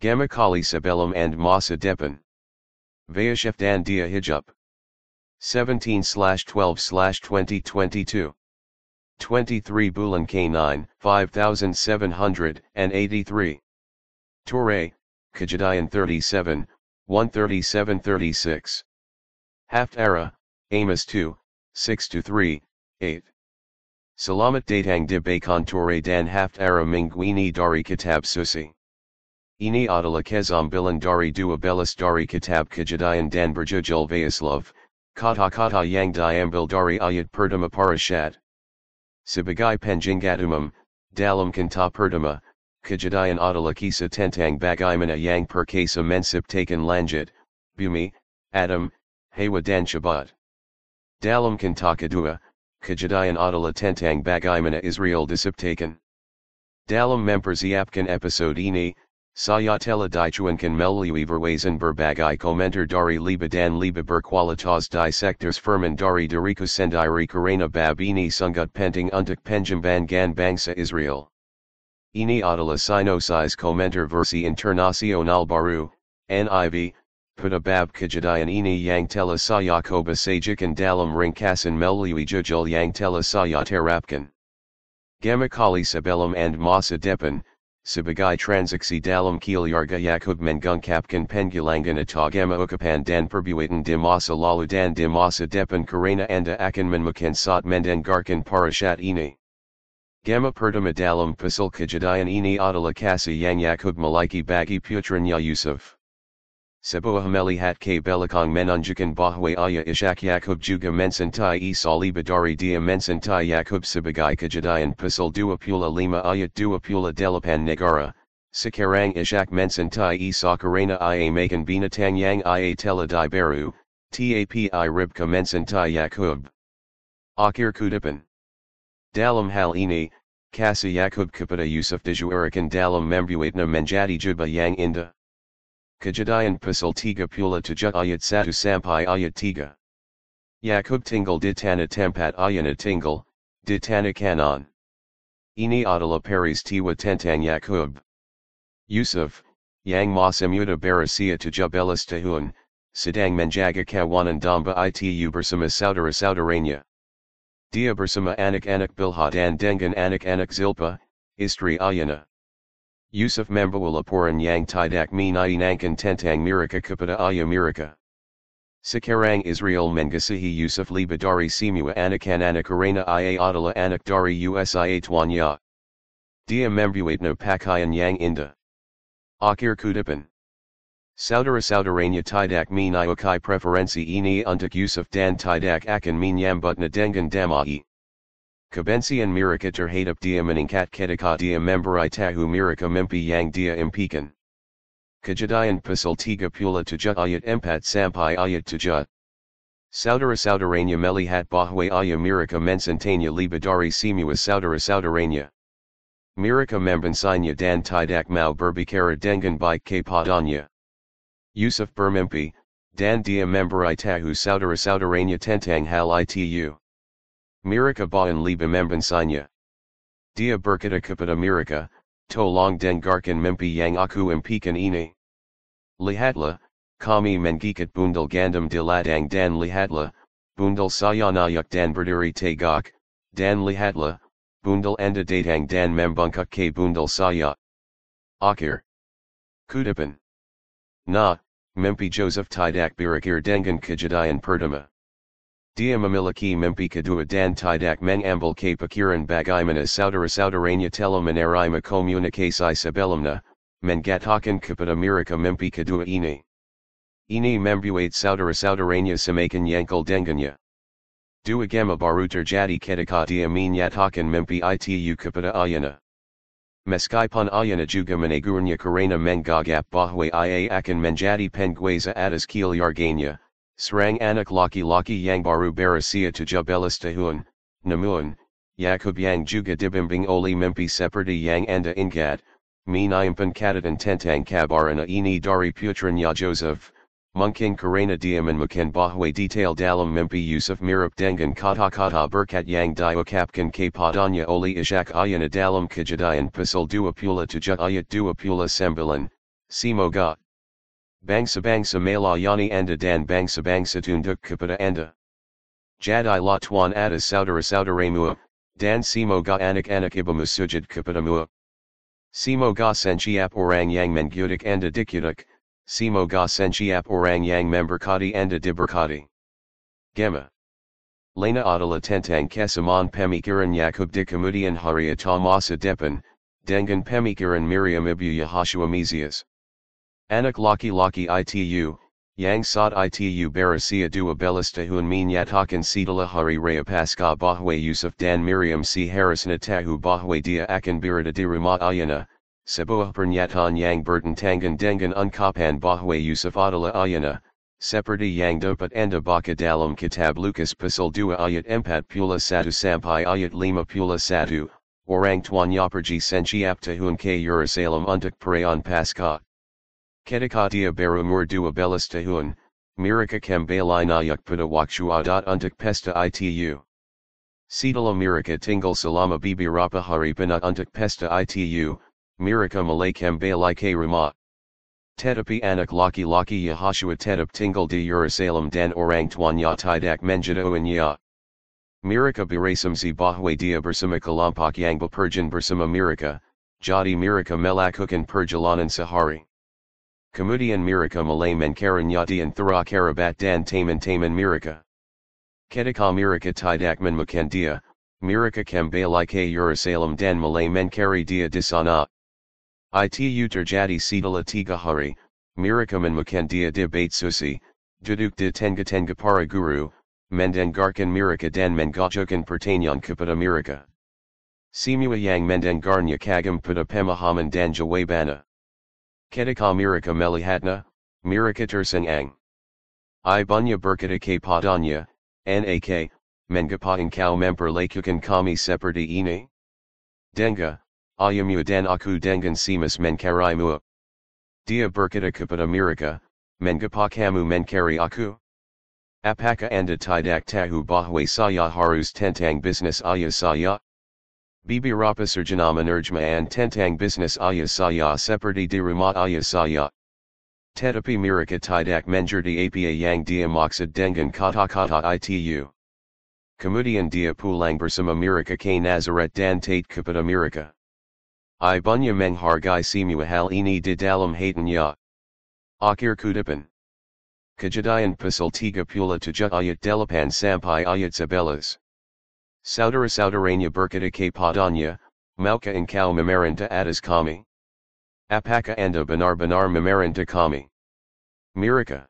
Gamakali Sabellum and Masa Depan. Vayasheftan Dia Hijab. 17 12 2022. 23 Bulan K9, 5783. Torre, Kejadian 37, 137 36. Haftara, Amos 2, 6 3, 8. Salamat datang de Bacon Torre dan Haftara Mingwini Dari Kitab Susi. Ini adalah kezam bilan dari dua belas dari kitab kejadian dan berjujul Vayaslav, kata-kata yang diambil dari ayat pertama parashat. Sebagai penjingat dalam kanta pertama, kejadian adalah kisah tentang bagaimana yang perkasa menciptakan lanjut, bumi, Adam, Hawa dan Shabbat. Dalam kanta kedua, kejadian adalah tentang bagaimana Israel disiptakan. Dalam mempersiapkan episode ini, Saya telah dicuankan melalui verwasan berbagai komentar dari liba dan liba berkualitas di sectors firman dari diriku sendiri karena bab ini sangat penting untuk pengembangan bangsa Israel. Ini adalah sinosis komentar versi internasional baru, NIV, pada bab kejadian ini yang telah saya coba sajikan dalam ringkasan melalui jujul yang telah saya terapkan. Gamakali sebelum and masa depan, sebagai transaksi dalam keluarga Yakub mengungkapkan pengilangan atagama ukapan dan perbuatan di masa lalu dan di masa depan karena anda akan menemukan mendengarkan parashat ini. Gamma pertama dalam pasal kejadian ini adalah kasih yang Yakub maliki bagi putranya Yusuf. Sebuah melihat ke belakang menunjukkan bahwa ayah Ishak Yakub juga mencintai Isa liba dari dia mencintai Yakub sebagai kejadian pasal 25 ayat 28 negara, sekarang Ishak mencintai Isa karena ia makan yang ia telah diberu, tapi Ribka mencintai Yakub. Akhir kudapan. Dalam hal ini, kasih Yakub kepada Yusuf dijuarakan dalam membuatnya menjadi jubah yang indah. Kejadian Pasal Tiga Pula 7 Ayat Satu Sampai Ayat Tiga. Yakub tinggal di tanah tempat ayana tinggal, di tanah kanan. Ini adalah paris tiwa tentang Yakub. Yusuf, yang masemuda barasia tujubelas tahun, sedang menjaga kawanan damba itu bersama saudara-saudaranya. Dia bersama anak-anak Bilha dan dengan anak-anak Zilpa, istri ayana. Yusuf membawa laporan yang tidak menyenangkan tentang mereka kepada ayah mereka. Sekarang Israel mengasihi Yusuf liba dari semua anak-anak karena ia adalah anak dari usia tuanya. Dia membuatnya pakaian yang indah. Akhir kudapan. Saudara-saudaranya tidak menyukai preferensi ini untuk Yusuf dan tidak akan menyambutnya dengan damai. Kebencian Miraka terhadap dia meningkat ketika dia memberi tahu Miraka mimpi yang dia impikan. Kejadian pasal 3 pula 7 ayat empat sampai ayat 7. Saudara-saudaranya melihat bahwa ayah Miraka mencintainya lebih dari semua saudara-saudaranya. Miraka membencinya dan tidak mau berbicara dengan baik kepadanya. Yusuf bermimpi, dan dia memberi tahu saudara-saudaranya tentang hal itu. Mirika baan liba membansanya. Dia berkata kepada Mirika, tolong dengarkan mimpi yang aku impikan ini. Lihatlah, kami mengikat bundal gandam di ladang dan lihatlah, bundal sayanayak dan berdiri tegak, dan lihatlah, bundal anda datang dan membungkuk ke bundal saya. Akhir. Kudapan. Na, mimpi Joseph tidak berakir dengan kejadian pertama. Dia memiliki mimpi kadua dan tidak mengambil ke pikiran bagaimana saudara-saudaranya telah menerima komunikasi sebelumnya, mengatakan kepada mereka mimpi kadua ini. Ini membuat saudara-saudaranya semakin yangkal dengannya. Dua gema baru terjadi ketika dia menyatakan mimpi itu kepada ayana. Meskipun ayana juga menegurnya karena menggagap bahwa ia akan menjadi penguasa atas keluarganya, Serang anak laki-laki yang baru berasia tujuh belas tahun, namun, Yakub yang juga dibimbing oleh mimpi seperti yang anda ingat, menyimpan catatan tentang kabarana ini dari putranya Joseph, mungkin karena dia menemukan bahwa detail dalam mimpi Yusuf mirip dengan kata-kata berkat yang diucapkan kepadanya oleh Ishak ayana dalam kejadian pasal 27 ayat 29, Simo ga. Bangsa bangsa mala yani anda dan bangsa bangsa tunduk kepada anda. Jadai la tuan atas saudara saudaremua, dan simo ga anak anak ibamu sujud kepada mua. Simo ga senchiap orang yang mengudik anda dikudik, simo ga senchiap orang yang memberkati anda diberkati. Gemma. Lena adalah tentang kesaman pemikiran Yakub di kemudian hari masa depan, dengan pemikiran Miriam ibu Yahashua Mesias. Anak laki-laki itu, yang saat itu berasia dua belas tahun menyatakan setelah hari raya Paskah bahwa Yusuf dan Miriam si harusnya tahu bahwa dia akan berada di rumah ayana, sebuah pernyataan yang bertentangan dengan ungkapan bahwa Yusuf adalah ayana, seperti yang dapat anda baca dalam kitab Lukas pasal 2 ayat 41 sampai ayat 51, orang tuanya pergi senchiap tahun ke Yerusalem untuk perayaan Paskah. Ketika dia berumur dua belas tahun, mereka kembali naik pada waktu adat untuk pesta itu. Tinggal selama beberapa hari penuh untuk pesta itu, mereka mulai kembali ke rumah. Tetapi anak laki-laki Yahashua tetap tinggal di Yerusalem dan orang tuanya tidak menjadikannya. Mereka berasumsi bahwa dia bersama kelompok yang bepergian bersama mereka, jadi mereka melakukan perjalanan sehari. Kemudian Mirika Malay Menkaranyati and Thura Karabat Dan Taman Taman Mirika. Ketika Mirika Tidakman Makandia, Mirika Kembali K Yerusalem Dan Malay Menkari Dia Disana. Itu terjadi setelah tiga hari, Mirika Man Makandia di Bait Susi, Duduk di Tenga Tenga Para Guru, Mendengarkan Mirika Dan Mengajukan Pertanyaan kepada Mirika. Semua yang mendengarnya kagam pada pemahaman dan jawabana. Ketika Mirika Melihatna, Mirika Tersengang. I bunya berkata ke padanya, nak, mengapa engkau memperlakukan kami seperti ini? Denga, ayamu dan aku dengan simas menkarimu. Dia berkata kepada Mirika, mengapa kamu menkari aku? Apakah anda tidak tahu bahwa saya harus tentang bisnis ayah saya? Bibi-rapa Sarjanama Nurjmaan Tentang Business Ayah Saya Seperti di Rumah Ayah Saya. Tetapi Mereka Tidak Mengerti Apa Yang Dia Maksud Dengan Kata-Kata Itu. Kemudian Dia Pulang Bersama Mereka K Nazaret Dan Tate Kepada Mereka. I Bunya Menghargai Semua Hal Ini Di Dalam Haytanya. Akhir Kudipan. Kejadian Pasal Tiga Pula Tujuh Ayat Delapan Sampai Ayat Sebelas. Saudara saudaranya berkata ke padanya, Mauka engkau memerintah atas kami? Apakah anda benar-benar memerintah kami? Mereka.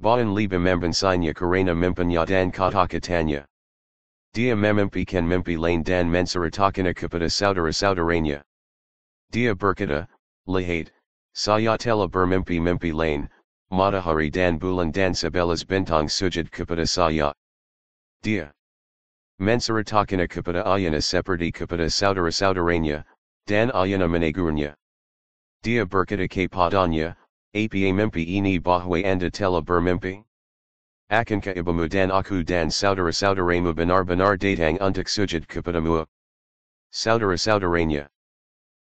Baan liba membensinya karena mempenyadan kata-katanya. Dia memimpikan mimpi lain dan menceritakan kepada saudara-saudaranya. Dia berkata, Lihat, saya telah bermimpi-mimpi lain, matahari dan bulan dan sebelas bintang sujud kepada saya. Dia. Menceritakan kepada ayana seperti kepada saudara-saudaranya, dan ayana menegurnya. Dia berkata ke padanya, apa mimpi ini bahwa anda telah bermimpi? Akankah ibumu dan aku dan saudara-saudaramu benar-benar datang untuk sujud kepadamu? Saudara-saudaranya.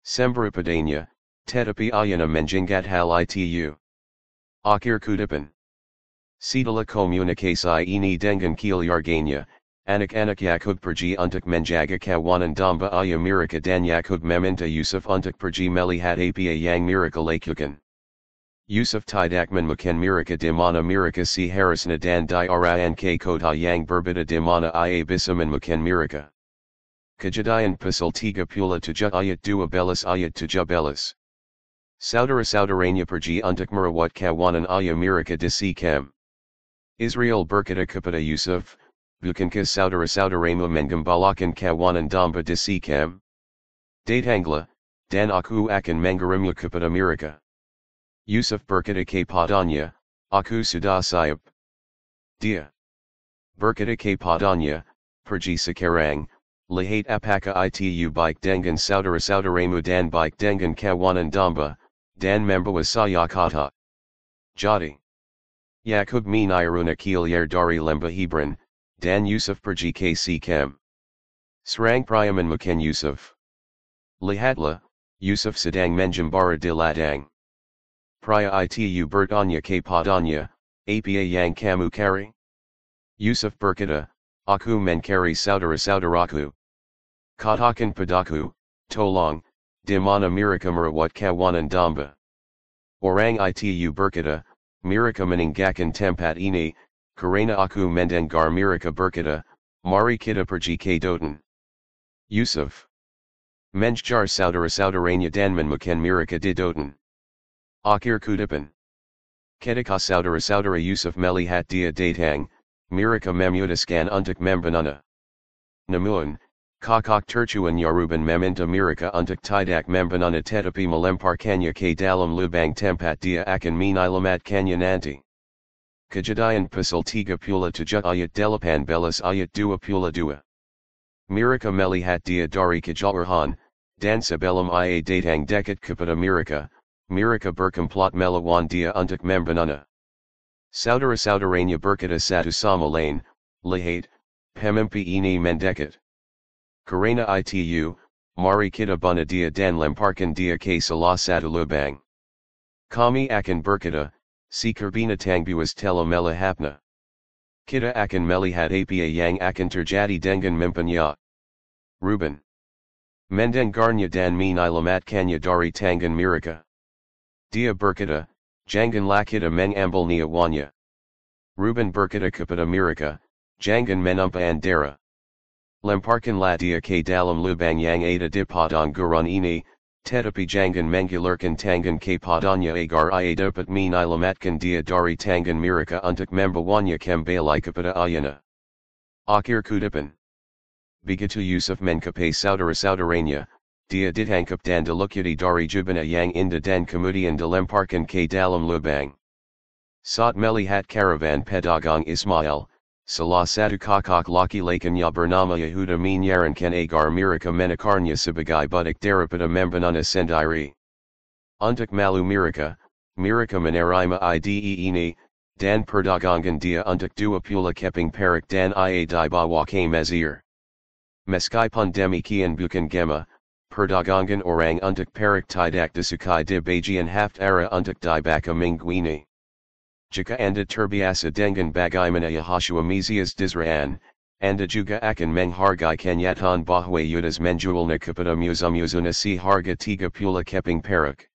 Semberupadanya, tetapi ayana menjingat hal itu. Akhir kudipan. Setelah komunikasi ini dengan keluarganya, Anak-anak Yakub pergi untuk menjaga kawanan domba ayah mereka dan Yakub meminta Yusuf untuk pergi melihat apa yang mereka lakukan. Yusuf tidak menemukan mereka di mana mereka si harusnya dan diaraan ke kota yang berbeda di mana ia bisa menemukan mereka. Kejadian pasal 37 ayat 2 belas ayat 7 belas. Saudara-saudaranya pergi untuk merawat kawanan ayah mereka di Sikhem. Israel berkata kepada Yusuf, bukankah saudara-saudaramu menggembalakan kawanan domba di Sikhem? Datanglah, dan aku akan mengirimu kepada mereka. Yusuf berkata ke padanya, aku sudah siap. Dia berkata ke padanya, pergi sekarang, lihat apakah itu baik dengan saudara-saudaramu dan baik dengan kawanan domba, dan membawa saya kata. Jadi. Yakub meniruna kilir dari lembah Hebron, Dan Yusuf pergi ke Kem. Serang Priaman Makan Yusuf. Lihatlah, Yusuf sedang menjambara di ladang. Priya itu Bertanya K Padanya, Apa Yang Kamu Kari. Yusuf Berkata, Aku Menkari Saudara Saudaraku. Katakan Padaku, Tolong, Dimana Mirika Merawat Kawanan Damba. Orang itu Berkata, Mirika Meninggakan Tempat ini, Karena Aku Mendengar Mirika Berkata, Mari Kita Pergi K Dotan. Yusuf. Menjar Saudara Saudaranya Danman Makan Mirika di Dotan. Akhir Kudipan. Ketika Saudara Saudara Yusuf Melihat Dia Datang, Mirika Memudaskan Untuk Membanana. Namun, Kakak Tertuan Yaruban Meminta Mirika Untuk Tidak Membanana Tetapi Melemparkanya K Dalam Lubang Tempat Dia Akan Menilamat Nanti. Kejadian Pasal Tiga Pula Tujuh Ayat Delapan Belas Ayat Dua Pula Dua. Mirika Melihat Dia Dari Kejalrahan, Dan Sebelum Ia Datang Dekat Kepada Mirika, Mirika berkomplot melawan dia untuk membanana. Saudara saudaranya berkata satu sama lain, lihat, pemimpi ini mendekat. Karena itu, mari kita bunuh dia dan lemparkan dia ke salah satu lubang. Kami akan berkata, si kerbinatang buas telah melahapna. Kita akan melihat apa yang akan terjadi dengan mempanya. Ruben. Mendengarnya dan menilamatkannya dari tangan Mirika. Dia berkata, Jangan lakita mengambil wanya. Ruben berkata kepada Mirika, Jangan menumpa andera. Lemparkan la dia ke dalam lubang yang ada di padang gurun ini, tetapi jangan mengulurkan tangan kepadanya agar ia dapat menyelamatkan dia dari tangan Mirika untuk membawanya kembali kepada ayana. Akhir kudipan. Begitu Yusuf mencapai saudara-saudaranya, dia ditangkap dan dilucuti dari jubana yang indah dan kemudian dilemparkan ke dalam lubang. Saat melihat karavan pedagang Ismail, salah satu kakak laki-lakinya bernama Yehuda menyarankan agar mereka menakarnya sebagai budak daripada membanana sendiri. Untuk malu mereka, mereka menerima ide ini, dan perdagangan dia untuk dua pula keping perak dan ia dibawa ke Mesir. Meskipun demikian bukan gema, perdagangan orang untuk perak tidak disukai di bagian haftara untuk dibaka mingguini. Jika anda terbiasa dengan bagaimana Yahashua Mesias Dizraan, anda juga akan menghargai kenyataan bahwa Yudas menjualnya kepada muza-muzuna si harga tiga pula keping perak.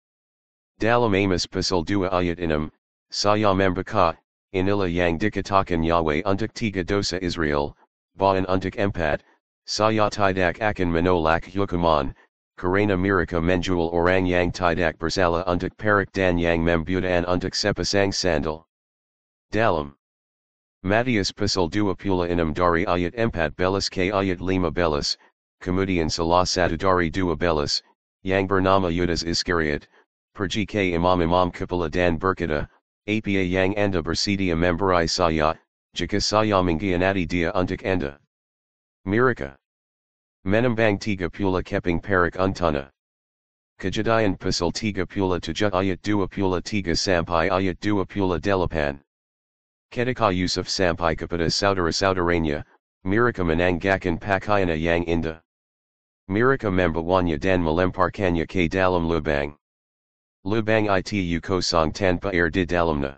Dalam Amos pasal 2 ayat 6, saya membuka, inilah yang dikatakan Yahweh untuk tiga dosa Israel, bahan untuk empat, saya tidak akan menolak hukuman, Karena Mirika menjual orang yang tidak bersalah untuk perak dan yang membudan untuk sepasang sandal. Dalam. Matius pasal 26 dari ayat empat belas ke ayat lima belas, kemudian salah satu dari dua belas, yang bernama Yudas Iskariot, pergi ke imam-imam kepala dan berkata, apa yang anda bersedia memberi saya, jika saya mengkhianati dia untuk anda. Mirika. Menembang tiga pula keping perak untana. Kejadian pasal tiga pula tujuh ayat dua pula tiga sampai ayat dua pula delapan. Ketika Yusuf sampai kepada saudara-saudaranya, mereka menanggakan pakaian yang indah. Mereka membawanya dan melemparkannya ke dalam lubang. Lubang itu kosong tanpa air di dalamnya.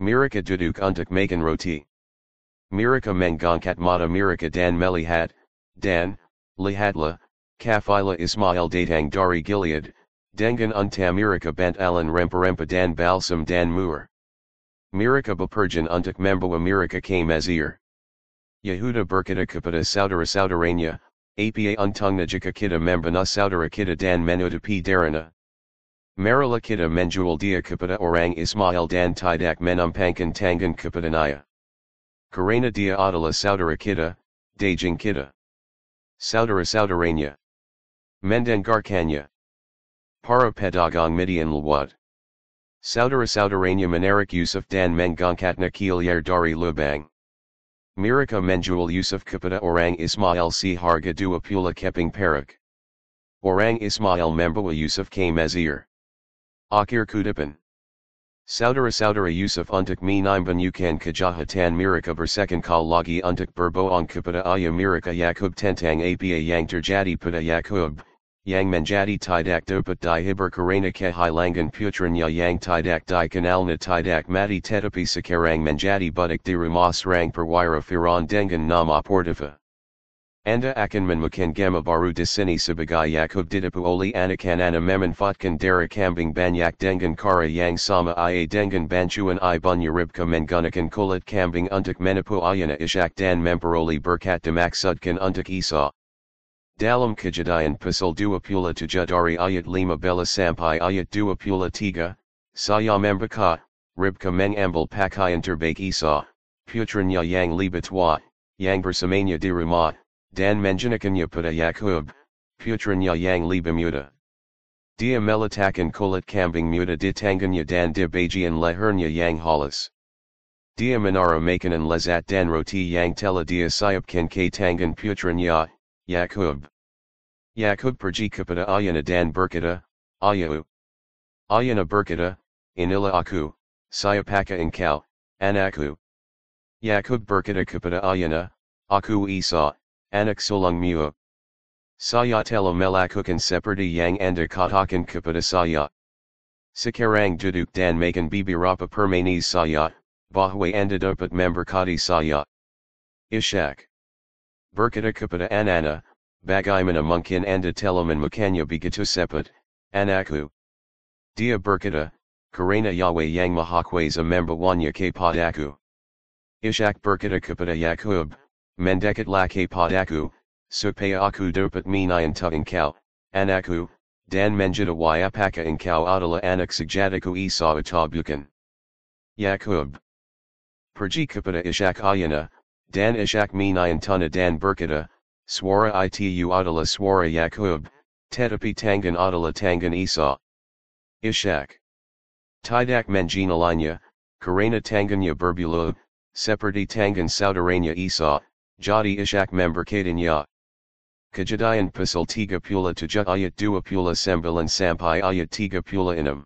Mereka duduk untuk makan roti. Mereka mengangkat mata mereka dan melihat, dan, Lihatla, Kafila Ismail Datang Dari Gilead, Dengan Untamirika Bent Alan Remparempa Dan Balsam Dan Muir. Mirika Bapurjan Untuk Membawa Mirika K Mesir. Yehuda Berkata Kepada Saudara Saudaranya, APA Untungna Jika Kita Membana Saudara Kita Dan Menuda P Darana. Marila Kita Menjual Dia Kepada Orang Ismail Dan Tidak Menumpangkan Tangan Kepada Naya. Karena Dia Adala Saudara Kita, Dajing Kita. Saudara Saudaranya. Mendengarkannya. Para pedagang Midian Lwat. Saudara Saudaranya Menarik Yusuf dan Mengangkatna Kilyar Dari Lubang. Mirika Menjual Yusuf kepada Orang Ismail si harga dua pula keping perak. Orang Ismail membawa Yusuf ke Mesir. Akhir kudipan. Saudara-saudara Yusuf untuk menimbunyukan kejahatan mereka bersekongkol lagi untuk berbohong kepada ayah mereka Yakub tentang apa yang terjadi pada Yakub, yang menjadi tidak dapat dihibur karena kehilangan putranya yang tidak dikenalnya tidak mati tetapi sekarang menjadi budak di rumah serang perwira Firaun dengan nama Potiphar. Anda akan menemukan gamma baru di sini sebagai Yakub didapu oleh anak-anak memanfaatkan darah kambing banyak dengan cara yang sama ia dengan bantuan ibunya Ribka menggunakan kulit kambing untuk menipu ayana ishak dan memperoleh berkat dimaksudkan untuk Isa. Dalam kejadian pasal 27 dari ayat 15 sampai ayat 23, saya membuka, Ribka mengambil pakaian terbaik Isa, putranya yang lebih tua, yang bersamanya di rumah, dan menjinikannya pada Yakub, putranya yang lebih muda. Dia meletakkan kulit kambing muda di tangannya dan di bagian lehernya yang halus. Dia menara makanan lezat dan roti yang telah dia siapkan ke tangan putranya, Yakub. Yakub pergi kepada ayana dan berkata, Ayahu. Ayana berkata, Inilah aku, saya pakai engkau, anakku. Yakub berkata kepada ayana, Aku Isa, anak sulung mua. Saya telah melakukan seperti yang anda katakan kepada saya. Sekarang duduk dan makan beberapa permanis saya, bahwa anda dapat memberkati saya. Ishak. Berkata kepada Anana, Bagaimana mungkin anda telah menemukannya begitu cepat, anakku. Dia berkata, karena Yahweh yang maha kuasa membawanya kepadaku. Ishak berkata kepada Yakub, mendekatlah kepadaku, supaya aku dapat menyentuh engkau, anakku, dan menjadi apakah engkau adalah anak sejatiku Esau atau. Yakub. Pergi kepada Ishak ayana, dan Ishak menyentuhnya dan berkata, Suara itu adalah suara Yakub, tetapi tangan adalah tangan Isa. Ishak. Tidak mengenalinya, karena tangannya berbulu, seperti tangan saudaranya Isa, jadi Ishak memberkatanya. Kejadian pasal 37 ayat 29 sampai ayat 36.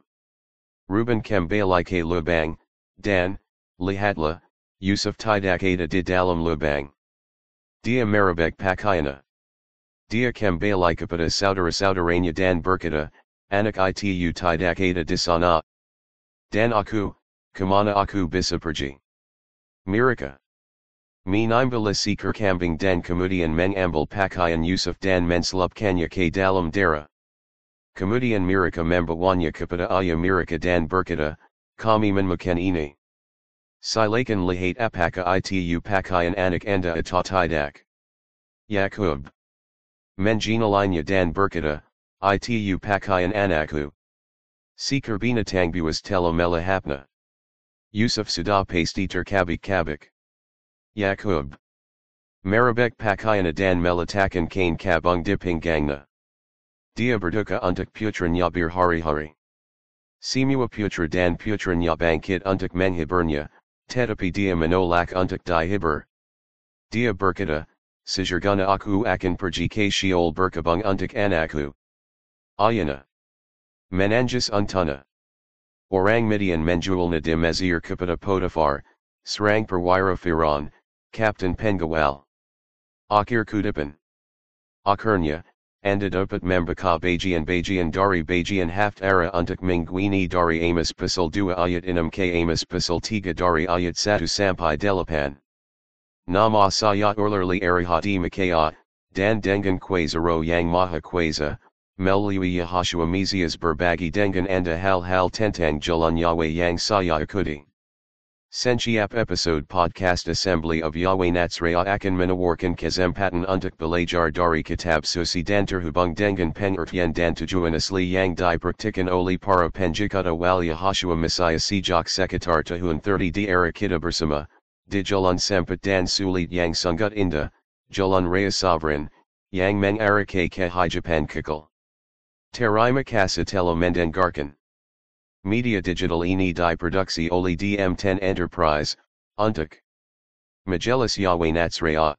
Ruben kembali ke lubang, dan, lihatlah, Yusuf tidak ada di dalam lubang. Dia Marabek Pakayana. Dia Kambali kepada saudara-saudaranya dan berkata, anak itu tidak ada Disana. Dan aku, kemana aku bisa pergi. Mirika. Menimbala seeker kambing dan kemudian mengambil pakaian Yusuf dan menselupkannya ke dalam darah. Kemudian Mirika membawanya kepada ayah Mirika dan berkata, kami menemukan ini. Silakan lihat apakah itu pakaian anak anda atau tidak. Yakub. Mengenalinya dan berkata, itu pakaian anakku. Seeker binatangbuas telah melahapna. Yusuf sudah pasti terkabik-kabik. Yakub. Marabek pakaian dan melatakan kain kabung di pinggangna. Dia berduka untuk putranya berhari-hari. Semua putra dan putranya bangkit untuk menghiburnya, tetapi dia menolak untuk dihibur. Dia berkata, Sejurgana aku akan pergi ke Sheol berkabung untuk anakku. Ayana. Menanjus untana. Orang Midian menjualna de Mesir kepada Potiphar, serang perwira Firaun, Captain Pengawal. Akhir kudipan. Akhirnya, anda dapat membuka bagian bagian dari bagian haftara untuk mengwini dari Amos pasal Dua ayat 6 ke Amos pasal 3 dari ayat Satu sampai Delapan. Nama saya urlerli arihati makaya, dan dengan quasaro yang maha quasa, melalui Yahashua Mesias berbagi dengan anda hal-hal tentang jalan Yahweh yang saya ikuti. Sensiap episode podcast Assembly of Yahweh Natsraya akan menawarkan kesempatan untuk belajar dari kitab suci dan terhubung dengan pengertian dan tujuan asli yang dipraktikan oleh para penjikata wal Yahashua Messiah sejak sekitar tahun 30 di era kita bersama, di jalan sempat dan sulit yang sungut indah, jalan raya sovereign, yang mengarake ke hijapan kikal. Terima kasih telah mendengarkan. Media digital ini diproduksi oleh DM10 Enterprise, untuk Majelis Yahweh Natsraya.